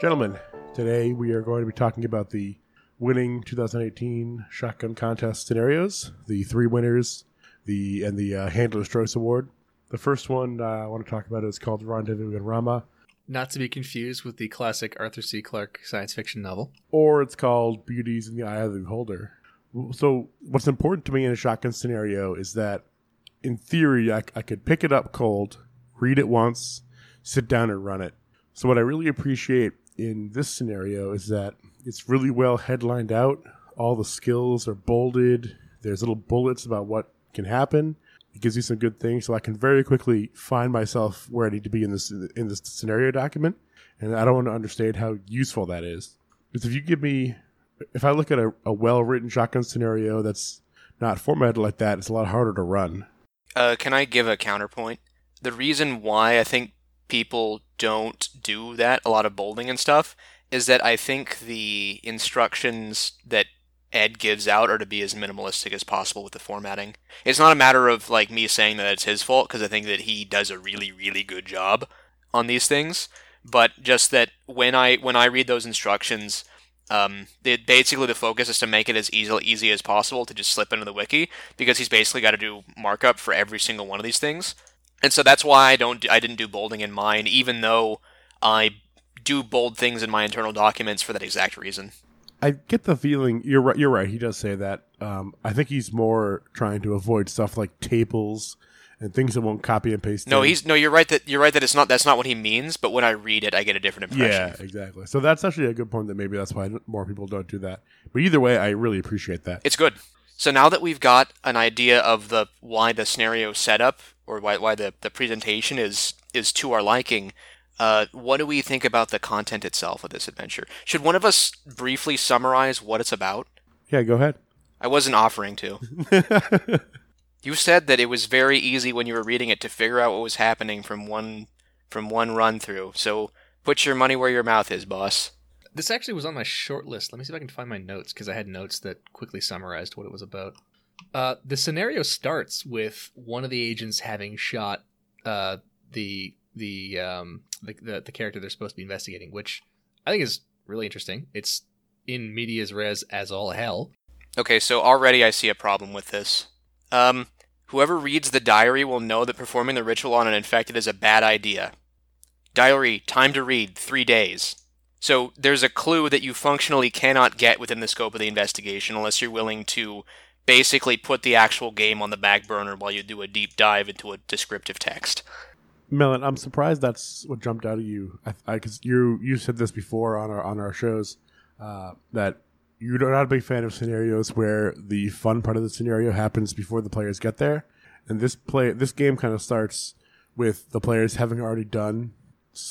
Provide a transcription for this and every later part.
Gentlemen, today we are going to be talking about the winning 2018 shotgun contest scenarios, the three winners, the and the uh, Handler's Choice Award. The first one uh, I want to talk about is called Rendezvous in Rama, Not to be confused with the classic Arthur C. Clarke science fiction novel. or it's called Beauties in the Eye of the Beholder. So, what's important to me in a shotgun scenario is that, in theory, I, I could pick it up cold, read it once, sit down and run it. So, what I really appreciate in this scenario is that it's really well headlined out. All the skills are bolded. There's little bullets about what can happen. It gives you some good things, so I can very quickly find myself where I need to be in this in this scenario document. And I don't want to understand how useful that is. Because if you give me, if I look at a, a well written shotgun scenario that's not formatted like that, it's a lot harder to run. Uh, can I give a counterpoint? The reason why I think people don't do that, a lot of bolding and stuff, is that I think the instructions that Ed gives out are to be as minimalistic as possible with the formatting. It's not a matter of like me saying that it's his fault because I think that he does a really really good job on these things, but just that when I when I read those instructions, um, basically the focus is to make it as easy easy as possible to just slip into the wiki because he's basically got to do markup for every single one of these things, and so that's why I don't I didn't do bolding in mine, even though I do bold things in my internal documents for that exact reason. I get the feeling you're right. You're right. He does say that. Um, I think he's more trying to avoid stuff like tables and things that won't copy and paste. No, in. he's no. You're right that you're right that it's not. That's not what he means. But when I read it, I get a different impression. yeah, exactly. So that's actually a good point. That maybe that's why more people don't do that. But either way, I really appreciate that. It's good. So now that we've got an idea of the why the scenario setup or why why the, the presentation is is to our liking, uh, what do we think about the content itself of this adventure? Should one of us briefly summarize what it's about? Yeah, go ahead. I wasn't offering to. You said that it was very easy when you were reading it to figure out what was happening from one from one run through. So put your money where your mouth is, boss. This actually was on my short list. Let me see if I can find my notes because I had notes that quickly summarized what it was about. Uh, the scenario starts with one of the agents having shot uh, the the, um, the the the character they're supposed to be investigating, which I think is really interesting. It's in medias res as all hell. Okay, so already I see a problem with this. Um, whoever reads the diary will know that performing the ritual on an infected is a bad idea. Diary, time to read, three days. So there's a clue that you functionally cannot get within the scope of the investigation unless you're willing to basically put the actual game on the back burner while you do a deep dive into a descriptive text. Melon, I'm surprised that's what jumped out at you. I because you you said this before on our on our shows uh, that you're not a big fan of scenarios where the fun part of the scenario happens before the players get there, and this play this game kind of starts with the players having already done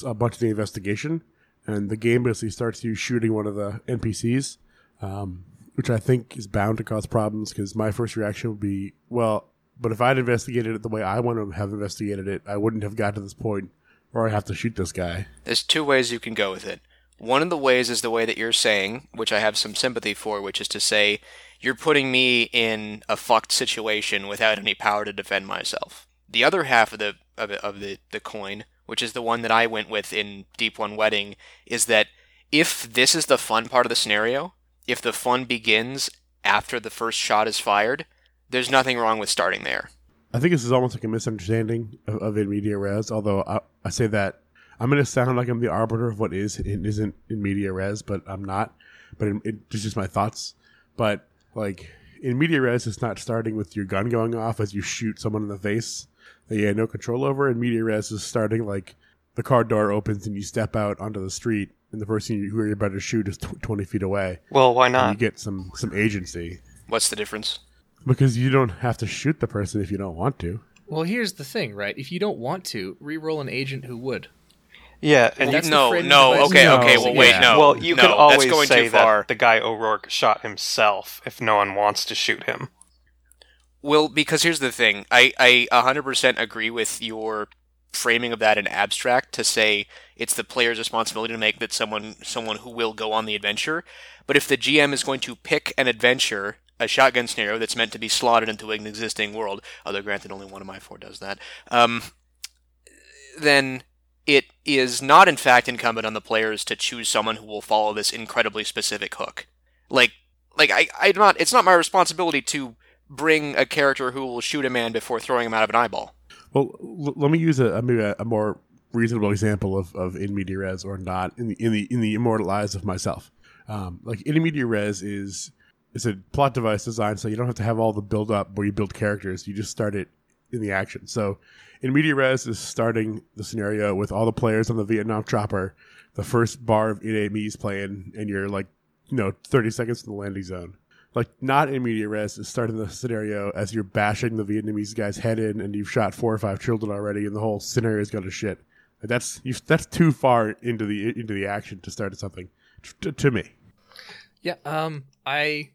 a bunch of the investigation, and the game basically starts you shooting one of the NPCs, um, which I think is bound to cause problems because my first reaction would be, well, but if I'd investigated it the way I want to have investigated it, I wouldn't have got to this point where I have to shoot this guy. There's two ways you can go with it. One of the ways is the way that you're saying, which I have some sympathy for, which is to say, you're putting me in a fucked situation without any power to defend myself. The other half of the of, it, of the, the coin, which is the one that I went with in Deep One Wedding, is that if this is the fun part of the scenario, if the fun begins after the first shot is fired, there's nothing wrong with starting there. I think this is almost like a misunderstanding of, of in media res. Although I, I say that I'm going to sound like I'm the arbiter of what is and isn't in media res, but I'm not. But it, it, it's just my thoughts. But like in media res, it's not starting with your gun going off as you shoot someone in the face that you had no control over. In media res, is starting like the car door opens and you step out onto the street, and the person you, who you're about to shoot is tw- 20 feet away. Well, why not? you get some some agency What's the difference? because you don't have to shoot the person if you don't want to. Well, here's the thing, right? If you don't want to, re-roll an agent who would. Yeah, and That's you, the no, framing no, device. okay, No, okay. Well, wait, yeah. no. well, you no, could always that's going say too far. that the guy O'Rourke shot himself if no one wants to shoot him. Well, because here's the thing. I, I 100% agree with your framing of that in abstract to say it's the player's responsibility to make that someone someone who will go on the adventure. But if the GM is going to pick an adventure, a shotgun scenario that's meant to be slotted into an existing world, although granted only one of my four does that, um, then it is not in fact incumbent on the players to choose someone who will follow this incredibly specific hook. Like like I I'm not it's not my responsibility to bring a character who will shoot a man before throwing him out of an eyeball. Well, l- let me use a, a maybe a, a more reasonable example of, of in media res or not in the in the in the immortal eyes of myself. Um, like in media res is is a plot device designed so you don't have to have all the build up where you build characters. You just start it in the action. So in media res is starting the scenario with all the players on the Vietnam chopper, the first bar of enemies playing, and you're like, you know, 30 seconds in the landing zone. Like not in media res is starting the scenario as you're bashing the Vietnamese guy's head in, and you've shot four or five children already, and the whole scenario is going to shit. That's that's too far into the into the action to start something to, to me. Yeah, um, I,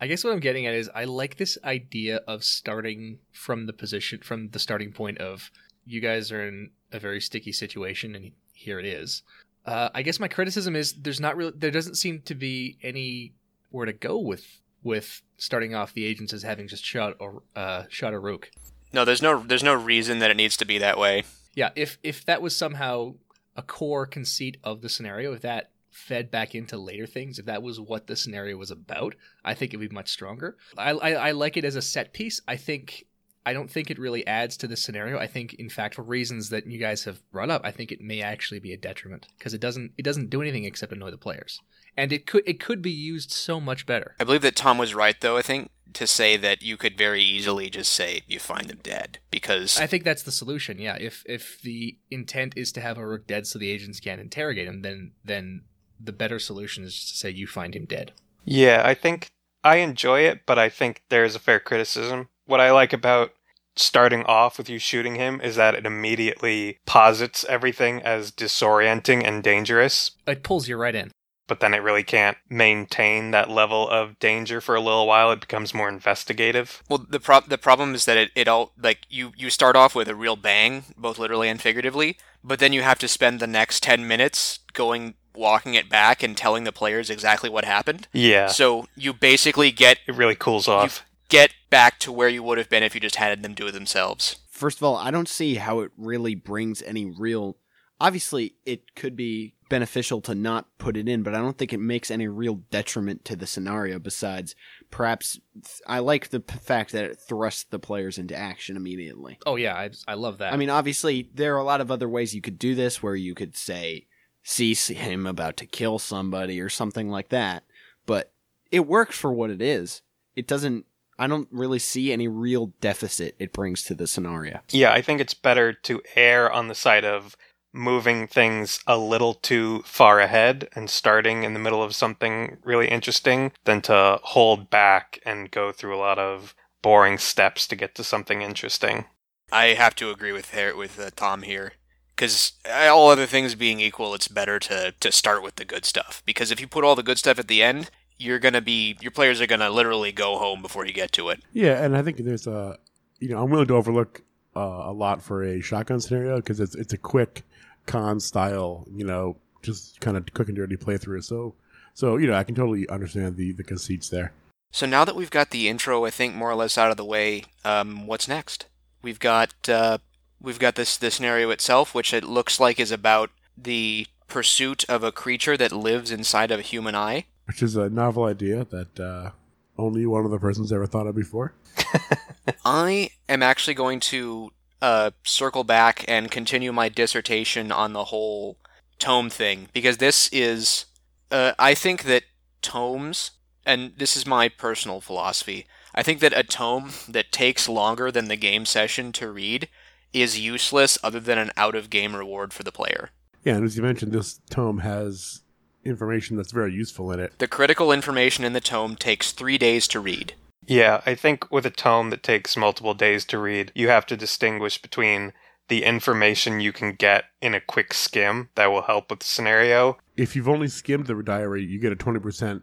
I guess what I'm getting at is I like this idea of starting from the position from the starting point of you guys are in a very sticky situation and here it is. Uh, I guess my criticism is there's not really there doesn't seem to be anywhere to go with with starting off the agents as having just shot or uh, shot O'Rourke. No, there's no there's no reason that it needs to be that way. Yeah, if if that was somehow a core conceit of the scenario, if that fed back into later things, if that was what the scenario was about, I think it'd be much stronger. I, I, I like it as a set piece. I think I don't think it really adds to the scenario. I think, in fact, for reasons that you guys have brought up, I think it may actually be a detriment because it doesn't it doesn't do anything except annoy the players, and it could it could be used so much better. I believe that Tom was right though, I think, to say that you could very easily just say you find them dead because I think that's the solution. Yeah, if if the intent is to have O'Rourke dead so the agents can't interrogate him, then then the better solution is just to say you find him dead. Yeah, I think I enjoy it, but I think there's a fair criticism. What I like about starting off with you shooting him is that it immediately posits everything as disorienting and dangerous, It pulls you right in. But then it really can't maintain that level of danger for a little while. It becomes more investigative. Well, the pro- the problem is that it, it all like you you start off with a real bang, both literally and figuratively, but then you have to spend the next ten minutes going walking it back and telling the players exactly what happened. Yeah, So you basically get it really cools off. get back to where you would have been if you just had them do it themselves. First of all, I don't see how it really brings any real. Obviously, it could be beneficial to not put it in, but I don't think it makes any real detriment to the scenario. Besides, perhaps I like the p- fact that it thrusts the players into action immediately. Oh yeah, I, I love that. I mean, obviously, there are a lot of other ways you could do this where you could say, see him about to kill somebody or something like that. But it works for what it is. It doesn't, I don't really see any real deficit it brings to the scenario. Yeah, I think it's better to err on the side of moving things a little too far ahead and starting in the middle of something really interesting than to hold back and go through a lot of boring steps to get to something interesting. I have to agree with with uh, Tom here. Because all other things being equal, it's better to, to start with the good stuff. Because if you put all the good stuff at the end, you're gonna be your players are gonna literally go home before you get to it. Yeah, and I think there's a, you know, I'm willing to overlook uh, a lot for a shotgun scenario because it's it's a quick con style, you know, just kind of quick and dirty playthrough. So, so you know, I can totally understand the the conceits there. So now that we've got the intro, I think more or less out of the way, um, what's next? We've got uh, we've got this the scenario itself, which it looks like is about the pursuit of a creature that lives inside of a human eye. Which is a novel idea that uh, only one of the person's ever thought of before. I am actually going to uh, circle back and continue my dissertation on the whole tome thing because this is, uh, I think that tomes, and this is my personal philosophy, I think that a tome that takes longer than the game session to read is useless other than an out of game reward for the player. Yeah, and as you mentioned, this tome has information that's very useful in it. The critical information in the tome takes three days to read. Yeah, I think with a tome that takes multiple days to read, you have to distinguish between the information you can get in a quick skim that will help with the scenario. If you've only skimmed the diary, you get a twenty percent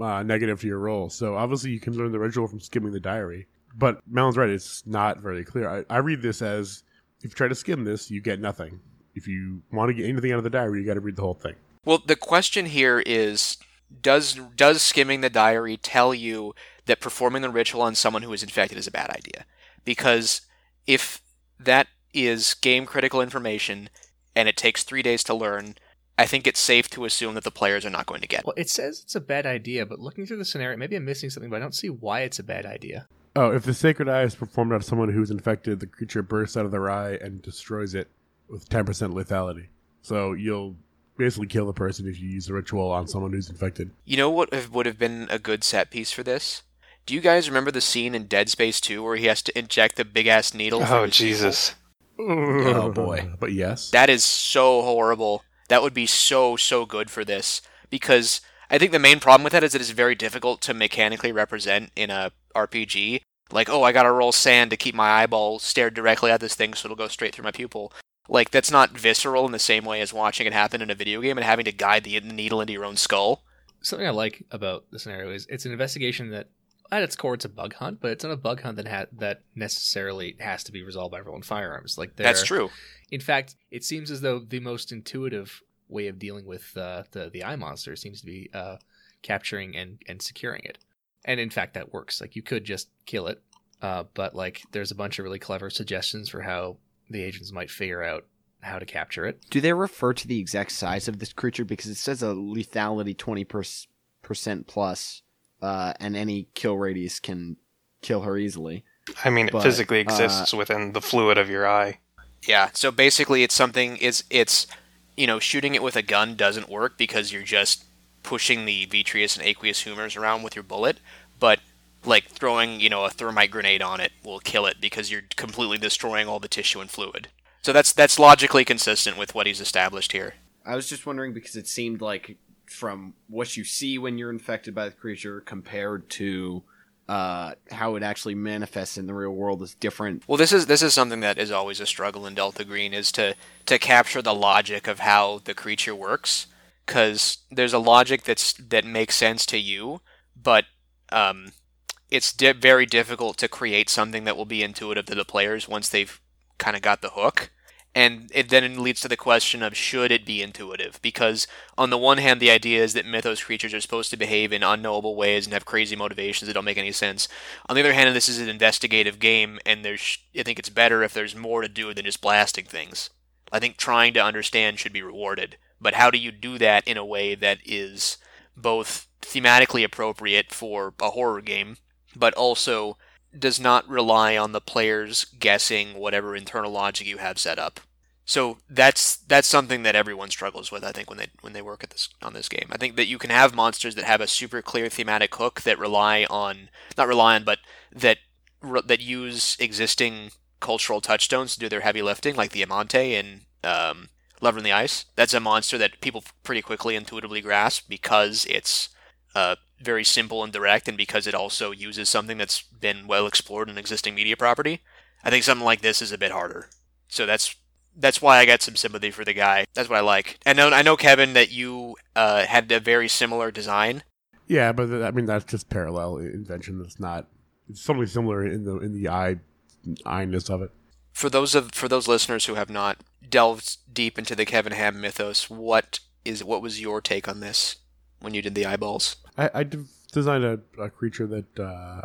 uh, negative to your roll. So obviously, you can learn the ritual from skimming the diary. But Melon's right; it's not very clear. I, I read this as if you try to skim this, you get nothing. If you want to get anything out of the diary, you got to read the whole thing. Well, the question here is does does skimming the diary tell you that performing the ritual on someone who is infected is a bad idea? Because if that is game critical information and it takes three days to learn, I think it's safe to assume that the players are not going to get. it. Well, it says it's a bad idea, but looking through the scenario, maybe I'm missing something, but I don't see why it's a bad idea. Oh, if the sacred eye is performed on someone who's infected, the creature bursts out of their eye and destroys it with 10% lethality. So you'll basically kill the person if you use the ritual on someone who's infected. You know what would have been a good set piece for this? Do you guys remember the scene in Dead Space 2 where he has to inject the big ass needle? Oh his pupil? Jesus! Oh, boy. But yes. That is so horrible. That would be so so good for this because I think the main problem with that is that it's very difficult to mechanically represent in a RPG. Like, oh, I gotta roll SAN to keep my eyeball stared directly at this thing so it'll go straight through my pupil. Like, that's not visceral in the same way as watching it happen in a video game and having to guide the needle into your own skull. Something I like about the scenario is it's an investigation that, at its core, it's a bug hunt, but it's not a bug hunt that ha- that necessarily has to be resolved by rolling firearms. Like That's true. In fact, it seems as though the most intuitive way of dealing with uh, the the eye monster seems to be uh, capturing and and securing it. And in fact, that works. Like you could just kill it, uh, but like there's a bunch of really clever suggestions for how the agents might figure out how to capture it. Do they refer to the exact size of this creature? Because it says a lethality 20% plus, uh, and any kill radius can kill her easily. I mean, it But, physically uh, exists within the fluid of your eye. Yeah. So basically, it's something. It's it's you know shooting it with a gun doesn't work because you're just pushing the vitreous and aqueous humors around with your bullet, but like throwing you know a thermite grenade on it will kill it because you're completely destroying all the tissue and fluid. So that's that's logically consistent with what he's established here. I was just wondering because it seemed like from what you see when you're infected by the creature compared to uh, how it actually manifests in the real world is different. Well, this is this is something that is always a struggle in Delta Green is to to capture the logic of how the creature works, because there's a logic that's that makes sense to you, but um, it's di- very difficult to create something that will be intuitive to the players once they've kind of got the hook. And it then leads to the question of should it be intuitive? Because on the one hand, the idea is that mythos creatures are supposed to behave in unknowable ways and have crazy motivations that don't make any sense. On the other hand, this is an investigative game, and there's I think it's better if there's more to do than just blasting things. I think trying to understand should be rewarded, but how do you do that in a way that is both thematically appropriate for a horror game, but also does not rely on the players guessing whatever internal logic you have set up. So that's that's something that everyone struggles with. I think when they when they work at this on this game, I think that you can have monsters that have a super clear thematic hook that rely on not rely on, but that that use existing cultural touchstones to do their heavy lifting, like the Amante in um, Lover in the Ice. That's a monster that people pretty quickly intuitively grasp because it's uh, very simple and direct, and because it also uses something that's been well explored in existing media property. I think something like this is a bit harder. So that's that's why I got some sympathy for the guy. That's what I like. And I know, I know Kevin, that you uh, had a very similar design. Yeah, but I mean that's just parallel invention. That's not. It's something similar in the in the eye eye-ness of it. For those of for those listeners who have not delved deep into the Kevin Ham mythos, what is what was your take on this when you did the eyeballs? I, I designed a, a creature that uh,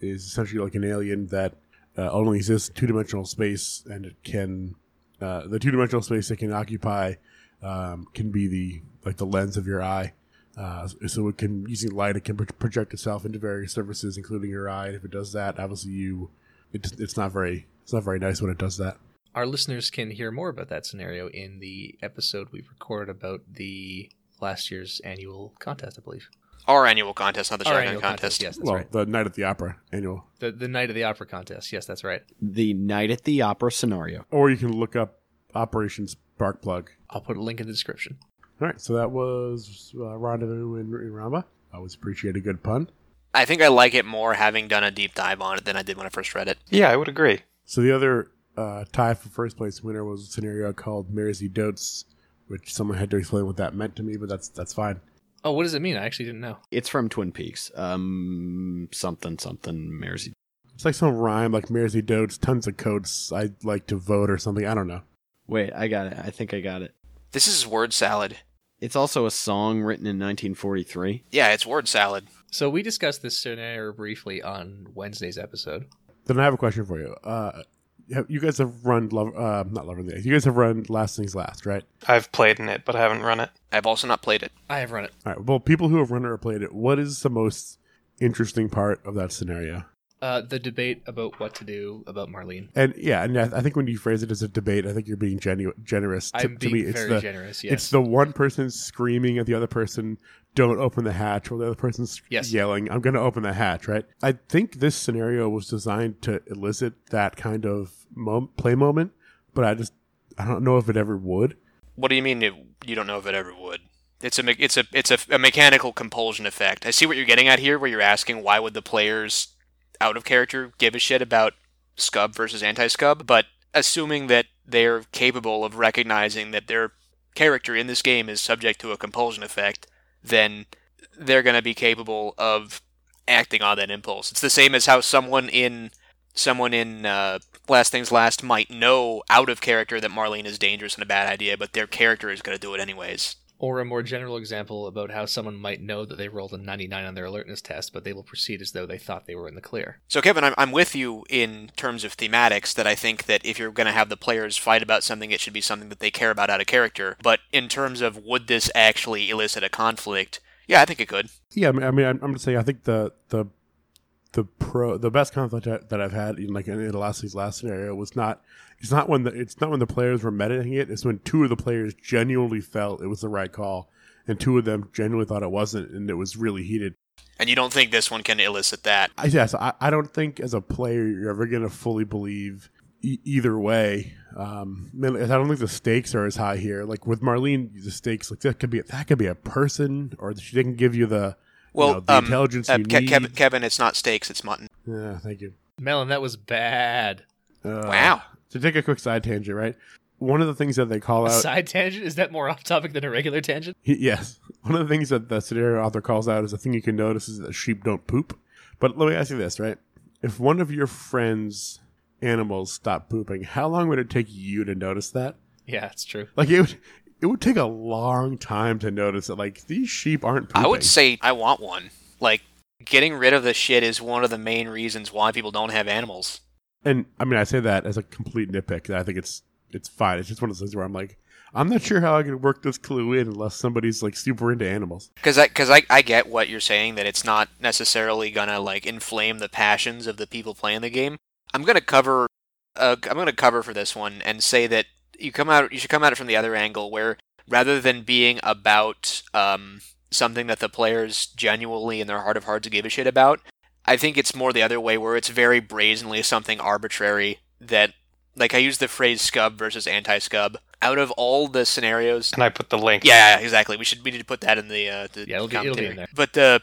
is essentially like an alien that uh, only exists in two dimensional space, and it can uh, the two dimensional space it can occupy um, can be the like the lens of your eye. Uh, so it can using light, it can pro- project itself into various surfaces, including your eye. And if it does that, obviously you, it, it's not very it's not very nice when it does that. Our listeners can hear more about that scenario in the episode we've recorded about the last year's annual contest, I believe. Our annual contest, not the Our shotgun annual contest. Yes, that's well, right. the Night at the Opera annual, The the night of the opera contest. Yes, that's right. The Night at the Opera scenario. or you can look up Operation Spark Plug. I'll put a link in the description. All right, so that was uh, Rendezvous in, in Rama. I always appreciate a good pun. I think I like it more having done a deep dive on it than I did when I first read it. Yeah, I would agree. So the other uh, tie for first place winner was a scenario called Mairzy Doats, which someone had to explain what that meant to me, but that's that's fine. Oh, what does it mean? I actually didn't know. It's from Twin Peaks. Um, something something. Mairzy. It's like some rhyme, like Mairzy Doats, tons of coats. I'd like to vote or something. I don't know. Wait, I got it. I think I got it. This is word salad. It's also a song written in 1943. Yeah, it's word salad. So we discussed this scenario briefly on Wednesday's episode. Then I have a question for you. Uh, have, you guys have run love, uh, not Lover in the Ice. You guys have run Last Things Last, right? I've played in it, but I haven't run it. I've also not played it. I have run it. All right. Well, people who have run it or played it, what is the most interesting part of that scenario? Uh, the debate about what to do about Marlene. And yeah, and I I think when you phrase it as a debate, I think you're being genu- generous. To, I'm to me, it's very the generous. Yes. it's the one person screaming at the other person, "Don't open the hatch," while the other person's Yes. yelling, "I'm going to open the hatch." Right? I think this scenario was designed to elicit that kind of mom- play moment, but I just I don't know if it ever would. What do you mean it, you don't know if it ever would? It's a me- it's a it's a, a mechanical compulsion effect. I see what you're getting at here, where you're asking why would the players out of character give a shit about skub versus anti-skub, but assuming that they're capable of recognizing that their character in this game is subject to a compulsion effect, then they're going to be capable of acting on that impulse. It's the same as how someone in someone in uh, Last Things Last might know out of character that Marlene is dangerous and a bad idea, but their character is going to do it anyways. Or a more general example about how someone might know that they rolled a 99 on their alertness test, but they will proceed as though they thought they were in the clear. So, Kevin, I'm, I'm with you in terms of thematics that I think that if you're going to have the players fight about something, it should be something that they care about out of character. But in terms of would this actually elicit a conflict, yeah, I think it could. Yeah, I mean, I mean I'm, going to say. I think the the the pro the best conflict that that I've had in like in the last these last scenario was not it's not when the it's not when the players were meditating it. It's when two of the players genuinely felt it was the right call, and two of them genuinely thought it wasn't, and it was really heated. And you don't think this one can elicit that? I yes, I, I don't think as a player you're ever gonna fully believe e- either way. Um, I don't think the stakes are as high here. Like with Marlene, the stakes like that could be that could be a person, or she didn't give you the Well, you know, the um, intelligence uh, you Ke- need. Kevin, Kevin, it's not steaks, it's mutton. Yeah, thank you. Melon, that was bad. Uh, Wow. To take a quick side tangent, right? One of the things that they call A out, side tangent? Is that more off topic than a regular tangent? yes, one of the things that the scenario author calls out is a thing you can notice is that sheep don't poop. But let me ask you this, right? If one of your friends' animals stopped pooping, how long would it take you to notice that? Yeah, it's true. Like it would, it would take a long time to notice that. Like these sheep aren't pooping. I would say I want one. Like, getting rid of the shit is one of the main reasons why people don't have animals. and I mean, I say that as a complete nitpick. I think it's it's fine. It's just one of those things where I'm like, I'm not sure how I can work this clue in unless somebody's like super into animals. Because I, cause I, I get what you're saying, that it's not necessarily gonna, like, inflame the passions of the people playing the game. I'm gonna cover, uh, I'm gonna cover for this one and say that you come out, you should come at it from the other angle, where rather than being about, um, something that the players genuinely in their heart of hearts give a shit about, I think it's more the other way, where it's very brazenly something arbitrary that, like, I use the phrase skub versus anti-skub. Out of all the scenarios And I put the link. yeah, exactly. We should we need to put that in the uh, the Yeah, it'll be- it'll be in there. But the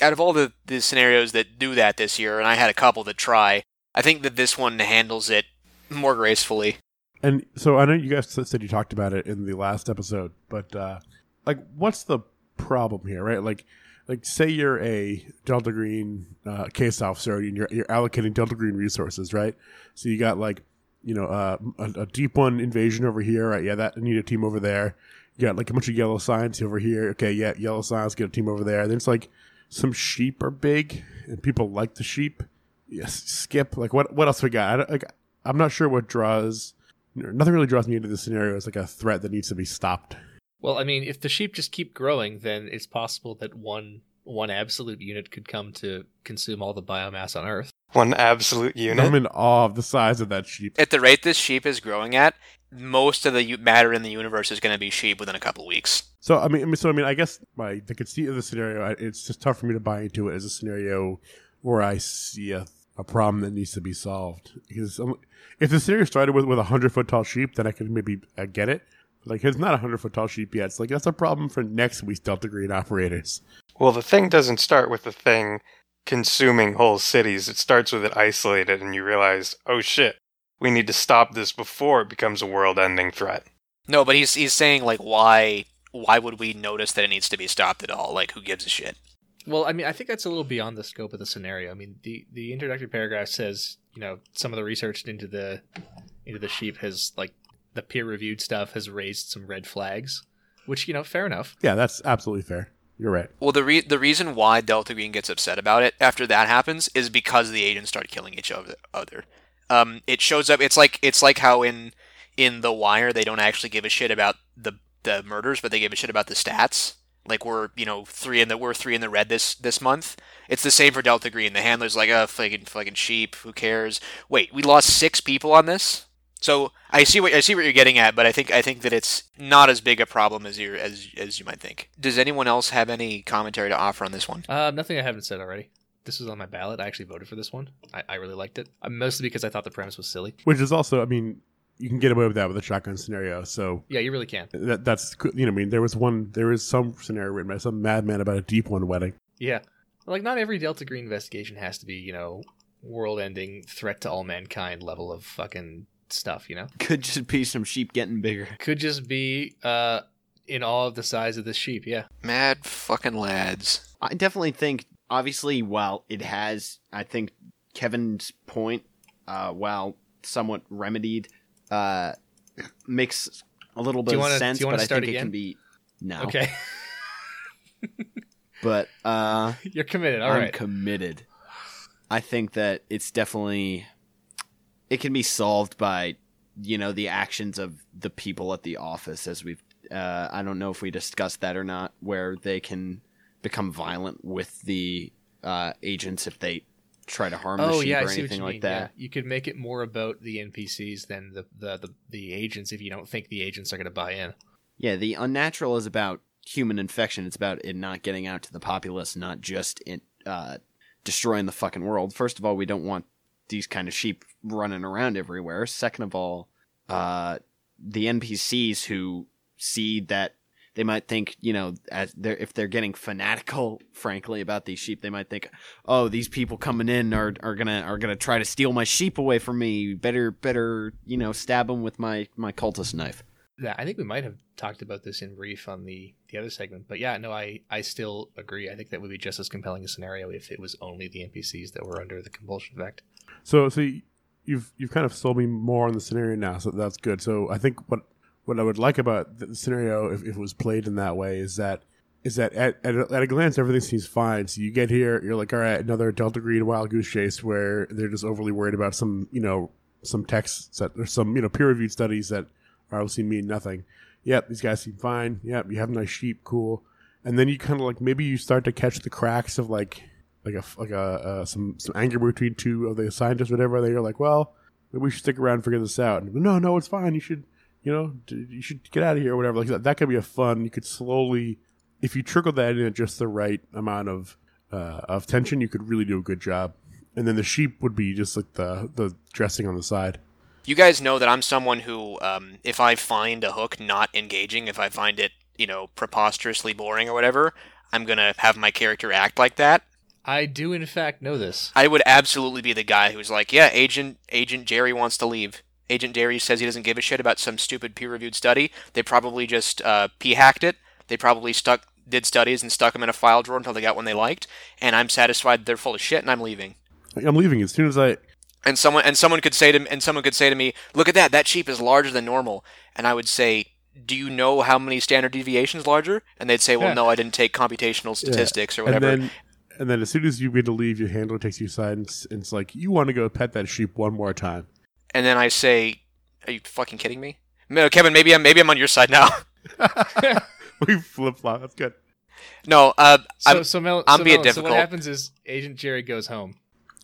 out of all the the scenarios that do that this year, and I had a couple that try, I think that this one handles it more gracefully. And so I know you guys said you talked about it in the last episode, but uh, like, what's the problem here, right? Like, like say you're a Delta Green uh, case officer and you're you're allocating Delta Green resources, right? So you got like, you know, uh, a, a deep one invasion over here, right? Yeah, that need a team over there. You got like a bunch of yellow signs over here. Okay, yeah, yellow signs get a team over there. then it's like some sheep are big and people like the sheep. Yes, skip. Like what? What else we got? I, like, I'm not sure what draws. Nothing really draws me into this scenario as like a threat that needs to be stopped. Well, I mean, if the sheep just keep growing, then it's possible that one one absolute unit could come to consume all the biomass on Earth. One absolute unit. I'm in awe of the size of that sheep. At the rate this sheep is growing at, most of the matter in the universe is going to be sheep within a couple weeks. So I mean, so I mean, I guess my the conceit of the scenario, it's just tough for me to buy into it as a scenario where I see a, a problem that needs to be solved. Because um, if the series started with with a hundred foot tall sheep, then I could maybe uh, get it. Like it's not a hundred foot tall sheep yet. It's like that's a problem for next week's Delta Green operators. Well, the thing doesn't start with the thing consuming whole cities. It starts with it isolated, and you realize, oh shit, we need to stop this before it becomes a world-ending threat. No, but he's he's saying like why why would we notice that it needs to be stopped at all? Like who gives a shit? Well, I mean, I think that's a little beyond the scope of the scenario. I mean, the the introductory paragraph says, you know, some of the research into the into the sheep has like the peer reviewed stuff has raised some red flags, which you know, fair enough. Yeah, that's absolutely fair. You're right. Well, the re- the reason why Delta Green gets upset about it after that happens is because the agents start killing each other. other. Um, it shows up. It's like it's like how in in The Wire they don't actually give a shit about the the murders, but they give a shit about the stats. Like we're you know three in the we're three in the red this this month. It's the same for Delta Green. The handler's like, oh, fucking fucking sheep. Who cares? Wait, we lost six people on this. So I see what I see what you're getting at, but I think I think that it's not as big a problem as you as as you might think. Does anyone else have any commentary to offer on this one? Uh, nothing I haven't said already. This was on my ballot. I actually voted for this one. I, I really liked it, uh, mostly because I thought the premise was silly. Which is also, I mean, you can get away with that with a shotgun scenario. So Yeah, you really can. that that's co- you know, I mean, there was one, there is some scenario written by some madman about a deep one wedding. Yeah, like not every Delta Green investigation has to be you know world-ending threat to all mankind level of fucking stuff. You know, Could just be some sheep getting bigger. could just be uh in awe of the size of the sheep. Yeah. Mad fucking lads. I definitely think, obviously, while it has, I think Kevin's point, uh, while somewhat remedied, uh, makes a little bit you of sense, wanna but I think it can be no. Okay, But uh, you're committed. All I'm right. committed. I think that it's definitely it can be solved by you know the actions of the people at the office as we've uh, I don't know if we discussed that or not where they can become violent with the uh, agents if they try to harm the oh sheep yeah, or anything like mean. that. Yeah. You could make it more about the NPCs than the the, the, the agents if you don't think the agents are going to buy in. Yeah, the unnatural is about human infection. It's about it not getting out to the populace, not just it uh, destroying the fucking world. First of all, we don't want these kind of sheep running around everywhere. Second of all, uh, the NPCs who see that they might think, you know, as they're if they're getting fanatical, frankly, about these sheep, they might think, oh, these people coming in are are gonna are gonna try to steal my sheep away from me. Better better, you know, stab them with my my cultist knife. Yeah, I think we might have talked about this in brief on the the other segment, but yeah, no, I I still agree. I think that would be just as compelling a scenario if it was only the NPCs that were under the compulsion effect. So, so y- you've you've kind of sold me more on the scenario now, so that's good. So I think what what I would like about the scenario, if, if it was played in that way, is that is that at, at, a, at a glance everything seems fine. So you get here, you're like, all right, another Delta Green wild goose chase where they're just overly worried about some you know some texts that there's some you know peer reviewed studies that are obviously mean nothing. Yep, these guys seem fine. Yep, you have nice sheep, cool. And then you kind of like maybe you start to catch the cracks of like like a like a uh, some some anger between two of the scientists, whatever. They're like, well, maybe we should stick around and figure this out. And, no, no, it's fine. You should, you know, you should get out of here or whatever. Like that, that could be a fun. You could slowly, if you trickle that in at just the right amount of uh, of tension, you could really do a good job. And then the sheep would be just like the the dressing on the side. You guys know that I'm someone who, um, if I find a hook not engaging, if I find it, you know, preposterously boring or whatever, I'm gonna have my character act like that. I do in fact know this. I would absolutely be the guy who's like, yeah, Agent Agent Jerry wants to leave. Agent Jerry says he doesn't give a shit about some stupid peer-reviewed study. They probably just uh, p-hacked it. They probably stuck did studies and stuck them in a file drawer until they got one they liked. And I'm satisfied they're full of shit, and I'm leaving. I'm leaving as soon as I. And someone and someone could say to and someone could say to me, "Look at that! That sheep is larger than normal." And I would say, "Do you know how many standard deviations larger?" And they'd say, "Well, Yeah. no, I didn't take computational statistics or whatever. And whatever." then, and then as soon as you get to leave, your handler takes you aside and and it's like, you want to go pet that sheep one more time. And then I say, "Are you fucking kidding me?" No, Kevin, maybe I'm maybe I'm on your side now. we flip flop. That's good. no, uh, So, I'm, so, Mel, I'm so, being Mel, so what happens is Agent Jerry goes home.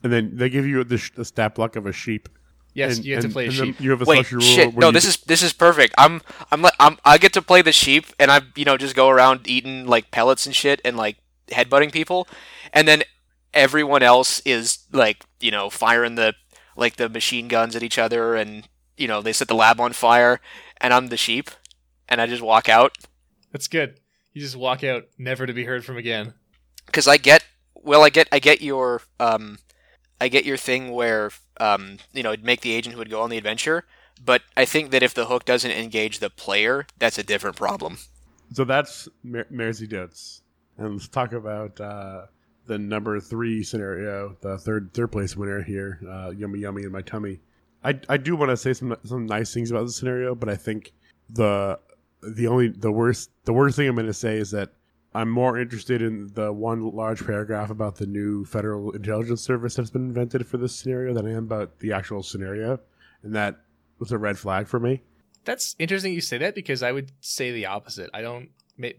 And then they give you the, sh- the stat block of a sheep. Yes, and, you have to play a and then sheep. You have a wait, special rule. shit, no, you- this is this is perfect. I'm I'm like I'm I get to play the sheep, and I you know just go around eating like pellets and shit, and like headbutting people, and then everyone else is like you know firing the like the machine guns at each other, and you know they set the lab on fire, and I'm the sheep, and I just walk out That's good. You just walk out, never to be heard from again. because I get well, I get I get your um, I get your thing where um, you know, it'd make the agent who would go on the adventure. But I think that if the hook doesn't engage the player, that's a different problem. So that's Mer- Mairzy Doats. And let's talk about uh, the number three scenario, the third third place winner here, uh, Yummy Yummy in my tummy. I, I do want to say some some nice things about the scenario, but I think the the only the worst the worst thing I'm going to say is that I'm more interested in the one large paragraph about the new federal intelligence service that's been invented for this scenario than I am about the actual scenario, and that was a red flag for me. That's interesting you say that because I would say the opposite. I don't.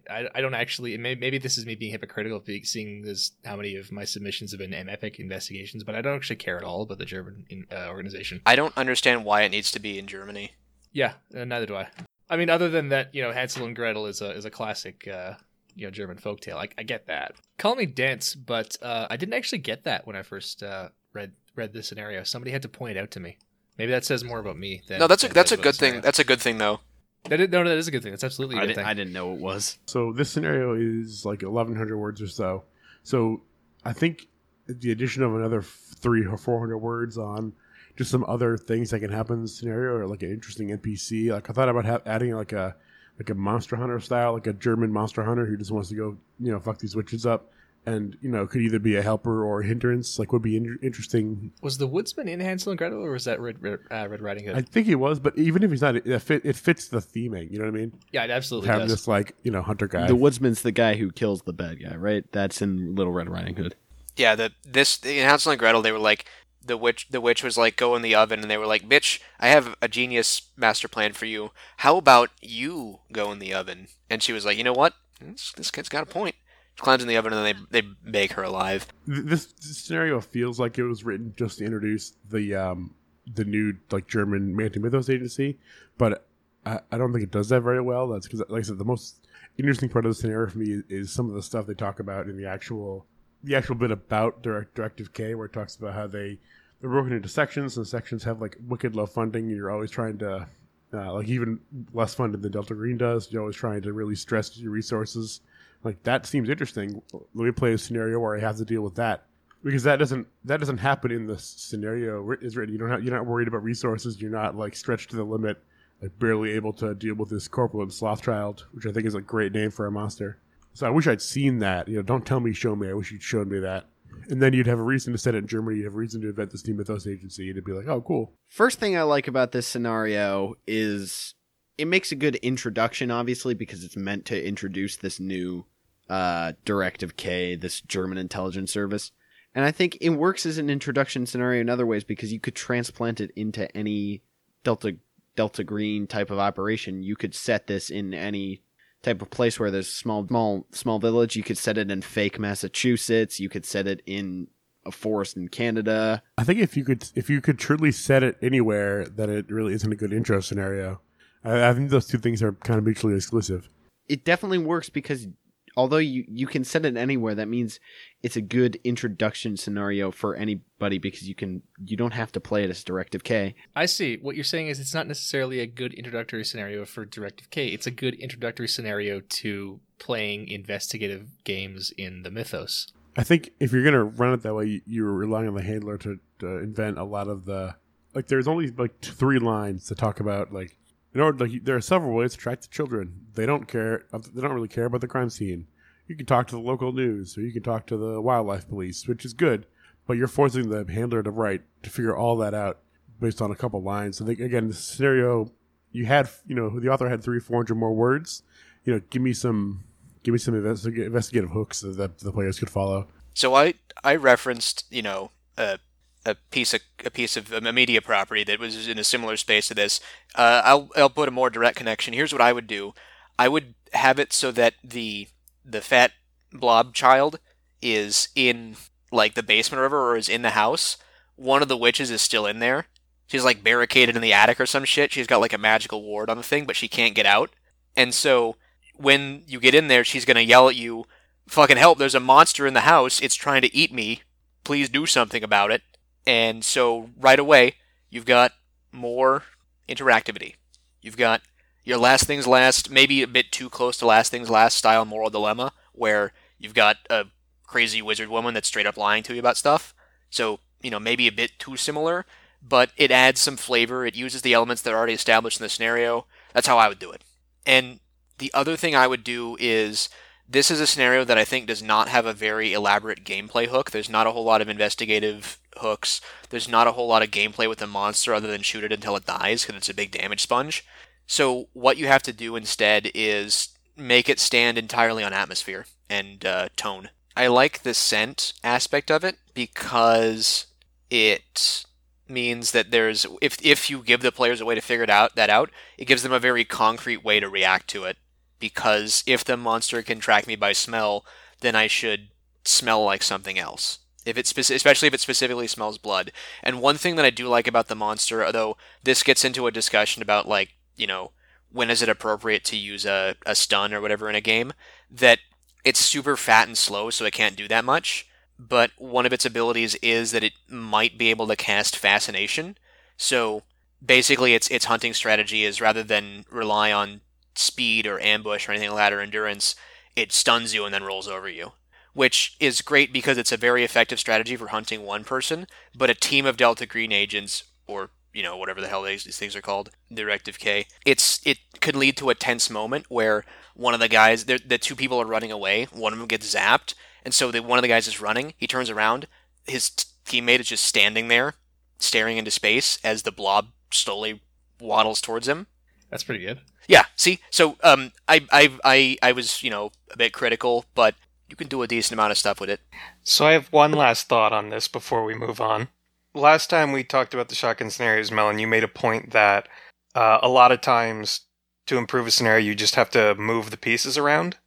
I, I don't actually. may- Maybe this is me being hypocritical, seeing as how many of my submissions have been epic investigations. But I don't actually care at all about the German in, uh, organization. I don't understand why it needs to be in Germany. Yeah, uh, neither do I. I mean, other than that, you know, Hansel and Gretel is a is a classic, uh, you know, German folktale. I, I get that. Call me dense, but uh, I didn't actually get that when I first uh, read read this scenario. Somebody had to point it out to me. Maybe that says more about me. Than, No, that's a that's a good the thing. scenario. That's a good thing though. That is, no, no, that is a good thing. That's absolutely a I good didn't, thing. I didn't know it was. So this scenario is like 1,100 words or so. So I think the addition of another three or 400 words on just some other things that can happen in the scenario, or like an interesting NPC. Like I thought about ha- adding like a like a monster hunter style, like a German monster hunter who just wants to go, you know, fuck these witches up, and you know could either be a helper or a hindrance. Like would be in- interesting. Was the woodsman in Hansel and Gretel, or was that Red Red, uh, Red Riding Hood? I think he was, but even if he's not, it, fit, it fits the theming. You know what I mean? yeah, it absolutely Having does. this like you know hunter guy. The woodsman's the guy who kills the bad guy, right? That's in Little Red Riding Hood. Yeah, the this in Hansel and Gretel they were like the witch the witch was like go in the oven and they were like bitch I have a genius master plan for you how about you go in the oven and she was like you know what this, this kid's got a point she climbs in the oven and then they they bake her alive this, scenario feels like it was written just to introduce the um the new like German Manti Mythos agency, but I, I don't think it does that very well. That's because, like I said, the most interesting part of the scenario for me is, some of the stuff they talk about in the actual the actual bit about Direct Directive K, where it talks about how they they're broken into sections, and sections have like wicked low funding. You're always trying to uh, like even less funded than Delta Green does. You're always trying to really stress your resources. Like that seems interesting. Let me play a scenario where I have to deal with that because that doesn't that doesn't happen in the scenario is written. You don't have, you're not worried about resources. You're not like stretched to the limit, like barely able to deal with this corpulent sloth child, which I think is a great name for a monster. So I wish I'd seen that. You know, don't tell me, show me. I wish you'd shown me that. And then you'd have a reason to set it in Germany. You'd have a reason to invent this new mythos agency. It'd be like, oh, cool. First thing I like about this scenario is it makes a good introduction, obviously, because it's meant to introduce this new uh, Directive K, this German intelligence service. And I think it works as an introduction scenario in other ways because you could transplant it into any Delta Delta Green type of operation. You could set this in any type of place where there's small small small village. You could set it in fake Massachusetts. You could set it in a forest in Canada. I think if you could if you could truly set it anywhere, that it really isn't a good intro scenario. I, I think those two things are kind of mutually exclusive. it definitely works because although you, you can set it anywhere, that means it's a good introduction scenario for anybody because you can you don't have to play it as Directive K. I see. What you're saying is it's not necessarily a good introductory scenario for Directive K. It's a good introductory scenario to playing investigative games in the mythos. I think if you're gonna run it that way, you- you're relying on the handler to, to invent a lot of the like. There's only like three lines to talk about. Like, in order, like, there are several ways to attract the children. They don't care. uh, They don't really care about the crime scene. You can talk to the local news, or you can talk to the wildlife police, which is good. But you're forcing the handler to write to figure all that out based on a couple lines. So they, again, the scenario you had, you know, the author had three, four hundred more words. You know, give me some, give me some investi- investigative hooks that the, players could follow. So I I referenced you know a a piece of a piece of a media property that was in a similar space to this. Uh, I'll I'll put a more direct connection. Here's what I would do. I would have it so that the the fat blob child is in like the basement or whatever, or is in the house. One of the witches is still in there. She's like barricaded in the attic or some shit. She's got like a magical ward on the thing, but she can't get out. And so when you get in there, she's gonna yell at you fucking help, there's a monster in the house. It's trying to eat me. Please do something about it. And so right away, you've got more interactivity. You've got your last things last, maybe a bit too close to last things last style moral dilemma, where you've got a crazy wizard woman that's straight up lying to you about stuff. So, you know, maybe a bit too similar, but it adds some flavor. It uses the elements that are already established in the scenario. That's how I would do it. And the other thing I would do is this is a scenario that I think does not have a very elaborate gameplay hook. There's not a whole lot of investigative hooks. There's not a whole lot of gameplay with the monster other than shoot it until it dies because it's a big damage sponge. So what you have to do instead is make it stand entirely on atmosphere and uh, tone. I like the scent aspect of it because it means that there's if if you give the players a way to figure it out that out, it gives them a very concrete way to react to it. Because if the monster can track me by smell, then I should smell like something else. If it's speci- especially if it specifically smells blood. And one thing that I do like about the monster, although this gets into a discussion about like you know when is it appropriate to use a, a stun or whatever in a game, that it's super fat and slow, so it can't do that much but one of its abilities is that it might be able to cast fascination. So basically, its its hunting strategy is rather than rely on speed or ambush or anything like that or endurance, it stuns you and then rolls over you. Which is great because it's a very effective strategy for hunting one person, but a team of Delta Green agents or you know whatever the hell these, these things are called, Directive K. It's it could lead to a tense moment where one of the guys, the two people are running away, one of them gets zapped, and so the, one of the guys is running. He turns around. His t- teammate is just standing there, staring into space as the blob slowly waddles towards him. That's pretty good. Yeah. See, so um, I I I I was you know a bit critical, but you can do a decent amount of stuff with it. So I have one last thought on this before we move on. Last time we talked about the shotgun scenarios, Melon, you made a point that uh, a lot of times to improve a scenario, you just have to move the pieces around.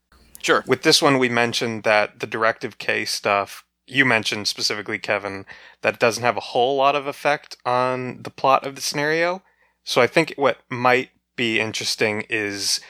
Sure. With this one, we mentioned that the Directive K stuff, you mentioned specifically, Kevin, that it doesn't have a whole lot of effect on the plot of the scenario. So I think what might be interesting is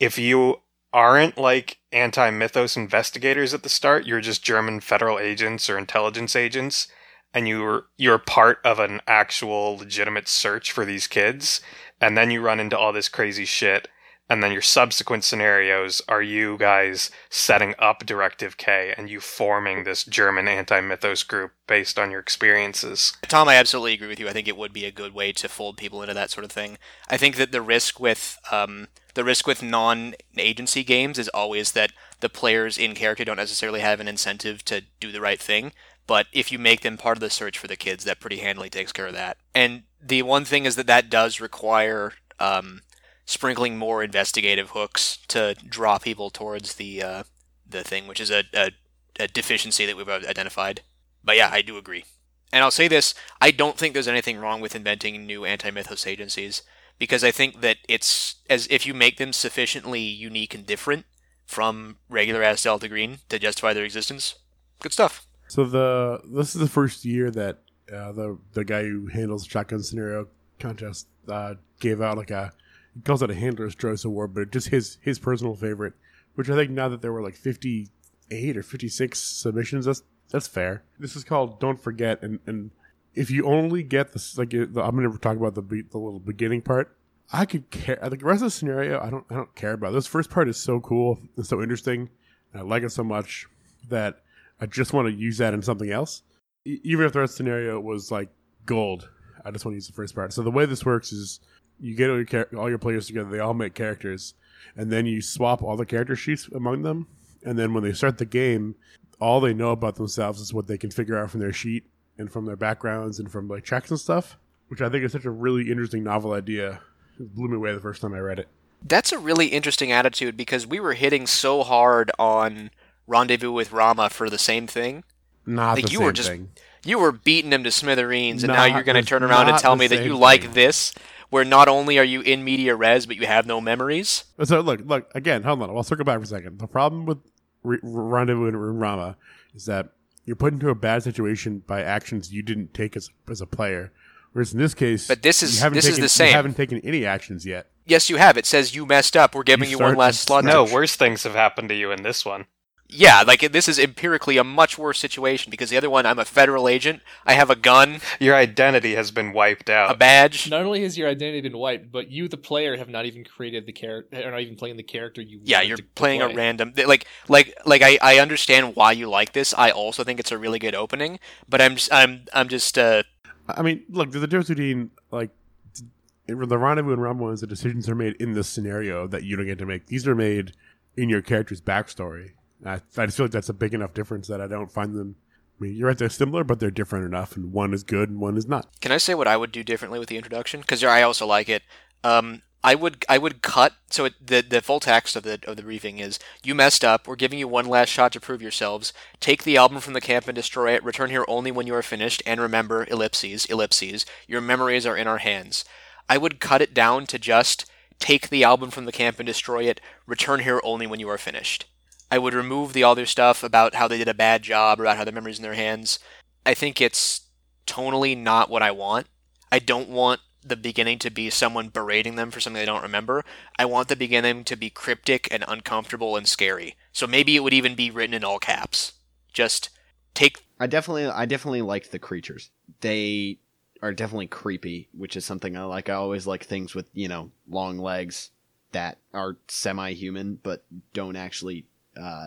if you aren't like anti mythos investigators at the start, you're just German federal agents or intelligence agents, and you're you're part of an actual legitimate search for these kids, and then you run into all this crazy shit and then your subsequent scenarios are you guys setting up Directive K and you forming this German anti mythos group based on your experiences. Tom, I absolutely agree with you. I think it would be a good way to fold people into that sort of thing. I think that the risk with um, the risk with non-agency games is always that the players in character don't necessarily have an incentive to do the right thing. But if you make them part of the search for the kids, that pretty handily takes care of that. And the one thing is that that does require um, sprinkling more investigative hooks to draw people towards the uh, the thing, which is a, a, a deficiency that we've identified. But yeah, I do agree. And I'll say this: I don't think there's anything wrong with inventing new anti-mythos agencies because I think that it's as if you make them sufficiently unique and different from regular ass Delta Green to justify their existence. Good stuff. So the this is the first year that uh, the the guy who handles the shotgun scenario contest uh, gave out like a calls it a handler's choice award, but just his his personal favorite. Which I think now that there were like fifty eight or fifty six submissions, that's that's fair. This is called Don't Forget, and and if you only get this, like the, I'm going to talk about the be- the little beginning part. I could care. The rest of the scenario, I don't I don't care about. This first part is so cool and so interesting, and I like it so much that I just want to use that in something else. E- even if the rest scenario was like gold, I just want to use the first part. So the way this works is you get all your, char- all your players together, they all make characters, and then you swap all the character sheets among them. And then when they start the game, all they know about themselves is what they can figure out from their sheet and from their backgrounds and from like checks and stuff, which I think is such a really interesting novel idea. It blew me away the first time I read it. That's a really interesting attitude because we were hitting so hard on Rendezvous with Rama for the same thing. Not Like, the you same were just- thing. You were beating him to smithereens, and now you're going to turn around and tell me that same you like this, where not only are you in media res, but you have no memories. So look, look again. Hold on. I'll circle back for a second. The problem with Re- Rendezvous and Rama is that you're put into a bad situation by actions you didn't take as as a player. Whereas in this case, But this is- haven't this is the same. You haven't taken any actions yet. Yes, you have. It says you messed up. We're giving You you, one last slot. No, worse things have happened to you in this one. Yeah, like this is empirically a much worse situation because the other one, I'm a federal agent. I have a gun, Your identity has been wiped out. a badge. Not only has your identity been wiped, but you, the player, have not even created the character, are not even playing the character you. Yeah, wanted you're to- to playing a play. random like like like I, I understand why you like this. I also think it's a really good opening, but I'm just, I'm I'm just uh I mean, look, there's a difference between like the rendezvous and Rama ones. The decisions are made in this scenario that you don't get to make. These are made in your character's backstory. I, I just feel like that's a big enough difference that I don't find them. I mean, you're right; they're similar, but they're different enough, and one is good and one is not. Can I say what I would do differently with the introduction? Because I also like it. Um, I would I would cut so it, the the full text of the of the briefing is you messed up. We're giving you one last shot to prove yourselves. Take the album from the camp and destroy it. Return here only when you are finished. And remember, ellipses, ellipses. Your memories are in our hands. I would cut it down to just take the album from the camp and destroy it. Return here only when you are finished. I would remove the other stuff about how they did a bad job or about how the memories in their hands. I think it's tonally not what I want. I don't want the beginning to be someone berating them for something they don't remember. I want the beginning to be cryptic and uncomfortable and scary. So maybe it would even be written in all caps. Just take I definitely, I definitely liked the creatures. They are definitely creepy, which is something I like. I always like things with you know long legs that are semi-human but don't actually uh,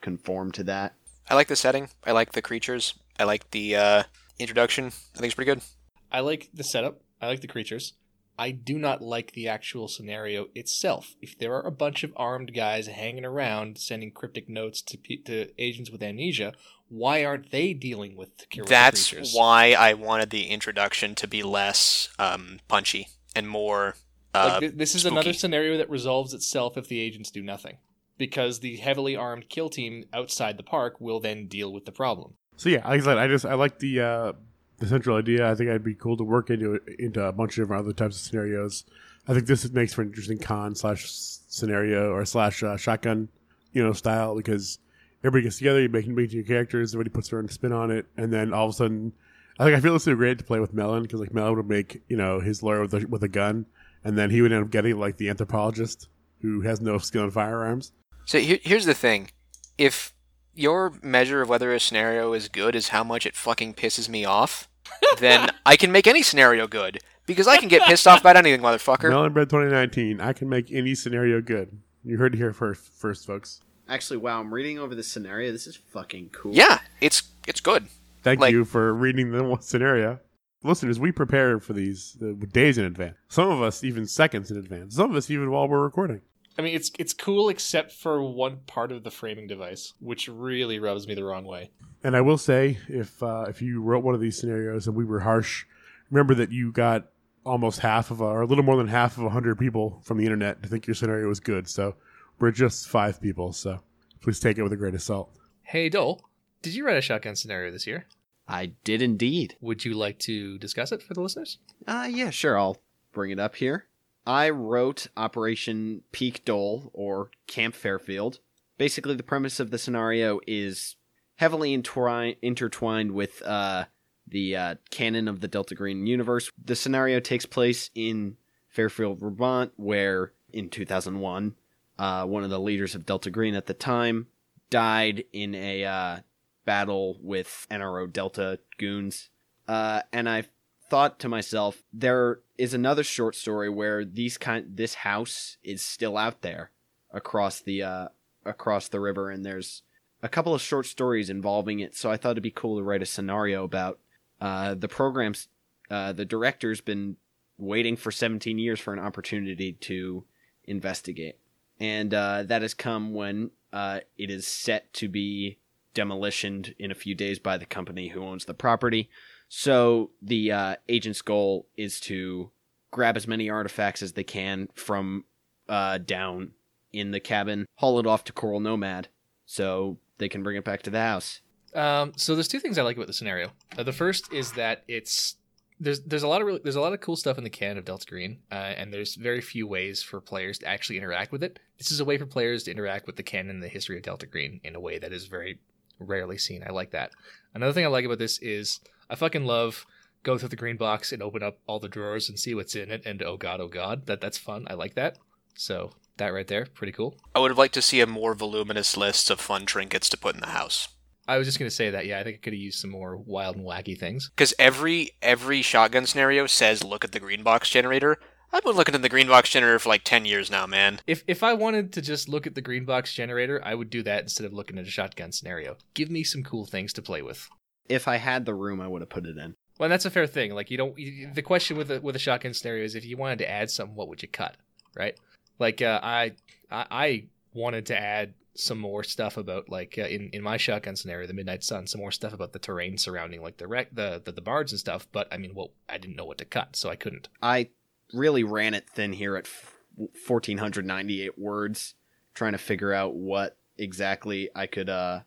conform to that. I like the setting. I like the creatures. I like the uh, introduction. I think it's pretty good. I like the setup. I like the creatures. I do not like the actual scenario itself. If there are a bunch of armed guys hanging around sending cryptic notes to pe- to agents with amnesia, why aren't they dealing with, with the That's creatures? why I wanted the introduction to be less um, punchy and more. Uh, Like, th- this is spooky. another scenario that resolves itself if the agents do nothing, because the heavily armed kill team outside the park will then deal with the problem. So yeah, like I said, I just I like the uh, the central idea. I think I'd be cool to work into into a bunch of different other types of scenarios. I think this makes for an interesting con slash scenario or slash uh, shotgun, you know, style because everybody gets together, you make make your characters, everybody puts their own spin on it, and then all of a sudden, I think I feel would be great to play with Melon because like Melon would make you know his lawyer with a, with a gun, and then he would end up getting like the anthropologist who has no skill in firearms. So here, here's the thing: if your measure of whether a scenario is good is how much it fucking pisses me off, then I can make any scenario good because I can get pissed off about anything, motherfucker. Melon Bread 2019. I can make any scenario good. You heard it here first, first folks. Actually, wow, I'm reading over the scenario. This is fucking cool. Yeah, it's it's good. Thank Like- you for reading the one scenario. Listeners, we prepare for these uh, days in advance. Some of us even seconds in advance. Some of us even while we're recording. I mean, it's it's cool except for one part of the framing device, which really rubs me the wrong way. And I will say, if uh, if you wrote one of these scenarios and we were harsh, remember that you got almost half of, a, or a little more than half of a hundred people from the internet to think your scenario was good. So we're just five people. So please take it with a grain of salt. Hey, Dhole, did you write a shotgun scenario this year? I did indeed. Would you like to discuss it for the listeners? Uh, yeah, sure. I'll bring it up here. I wrote Operation Peak Dole or Camp Fairfield. Basically, the premise of the scenario is heavily intertwined with uh, the uh, canon of the Delta Green universe. The scenario takes place in Fairfield, Vermont, where in 2001, uh, one of the leaders of Delta Green at the time died in a uh, battle with NRO Delta goons. Uh, and I thought to myself, there is another short story where these kind this house is still out there across the uh, across the river, and there's a couple of short stories involving it. So I thought it'd be cool to write a scenario about uh, the programs. Uh, the director's been waiting for 17 years for an opportunity to investigate, and uh, that has come when uh, it is set to be demolitioned in a few days by the company who owns the property. So the uh, agent's goal is to grab as many artifacts as they can from uh, down in the cabin, haul it off to Coral Nomad, so they can bring it back to the house. Um, so there's two things I like about the scenario. Uh, the first is that it's there's there's a lot of really, there's a lot of cool stuff in the canon of Delta Green, uh, and there's very few ways for players to actually interact with it. This is a way for players to interact with the canon and the history of Delta Green in a way that is very rarely seen. I like that. Another thing I like about this is I fucking love go through the green box and open up all the drawers and see what's in it, and oh god, oh god, that that's fun. I like that. So that right there, pretty cool. I would have liked to see a more voluminous list of fun trinkets to put in the house. I was just gonna say that. Yeah, I think I could have used some more wild and wacky things. Because every every shotgun scenario says look at the green box generator. I've been looking at the green box generator for like ten years now, man. If if I wanted to just look at the green box generator, I would do that instead of looking at a shotgun scenario. Give me some cool things to play with. If I had the room, I would have put it in. Well, that's a fair thing. Like you don't. You, the question with a with a shotgun scenario is if you wanted to add something, what would you cut? Right? Like uh, I, I I wanted to add some more stuff about like uh, in in my shotgun scenario, the Midnight Sun, some more stuff about the terrain surrounding like the wreck, the, the the bards and stuff. But I mean, well, I didn't know what to cut, so I couldn't. I really ran it thin here at 1498 words trying to figure out what exactly I could uh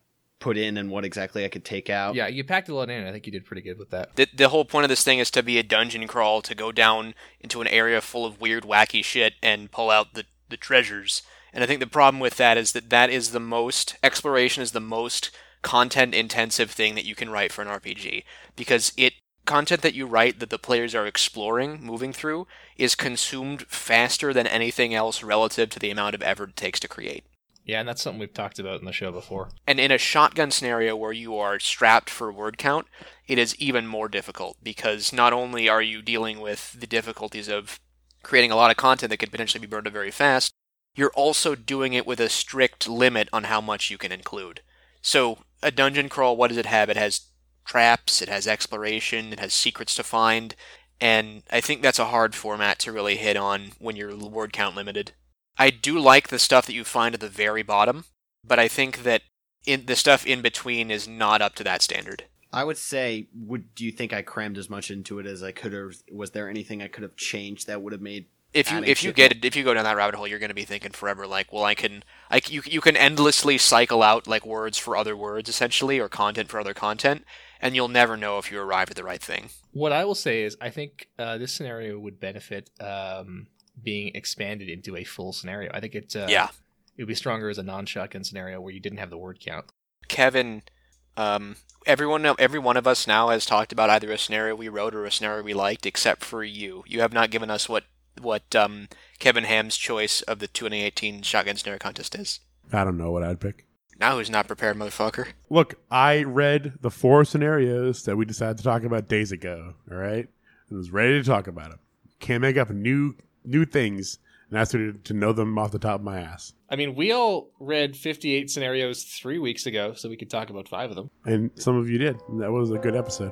put in and what exactly I could take out. Yeah, you packed a lot in. I think you did pretty good with that. The, the whole point of this thing is to be a dungeon crawl, to go down into an area full of weird, wacky shit and pull out the, the treasures. And I think the problem with that is that that is the most, exploration is the most content intensive thing that you can write for an RPG. Because it, content that you write that the players are exploring, moving through, is consumed faster than anything else relative to the amount of effort it takes to create. Yeah, and that's something we've talked about in the show before. And in a shotgun scenario where you are strapped for word count, it is even more difficult because not only are you dealing with the difficulties of creating a lot of content that could potentially be burned up very fast, you're also doing it with a strict limit on how much you can include. So, a dungeon crawl, what does it have? It has traps, it has exploration, it has secrets to find, and I think that's a hard format to really hit on when you're word count limited. I do like the stuff that you find at the very bottom, but I think that in the stuff in between is not up to that standard. I would say, would do you think I crammed as much into it as I could have? Was there anything I could have changed that would have made? If you if you get it, if you go down that rabbit hole, you're going to be thinking forever. Like, well, I can, I c- you you can endlessly cycle out like words for other words essentially, or content for other content, and you'll never know if you arrive at the right thing. What I will say is, I think uh, this scenario would benefit um, being expanded into a full scenario. I think it uh, Yeah. it would be stronger as a non-shotgun scenario where you didn't have the word count. Kevin, um, everyone, every one of us now has talked about either a scenario we wrote or a scenario we liked, except for you. You have not given us what what um, Kevin Ham's choice of the 2018 shotgun scenario contest is. I don't know what I'd pick. Now who's not prepared, motherfucker? Look, I read the four scenarios that we decided to talk about days ago. All right, and was ready to talk about them. Can't make up a new new things and asked me to, to know them off the top of my ass. I mean, we all read 58 scenarios three weeks ago, so we could talk about five of them. And some of you did. That was a good episode.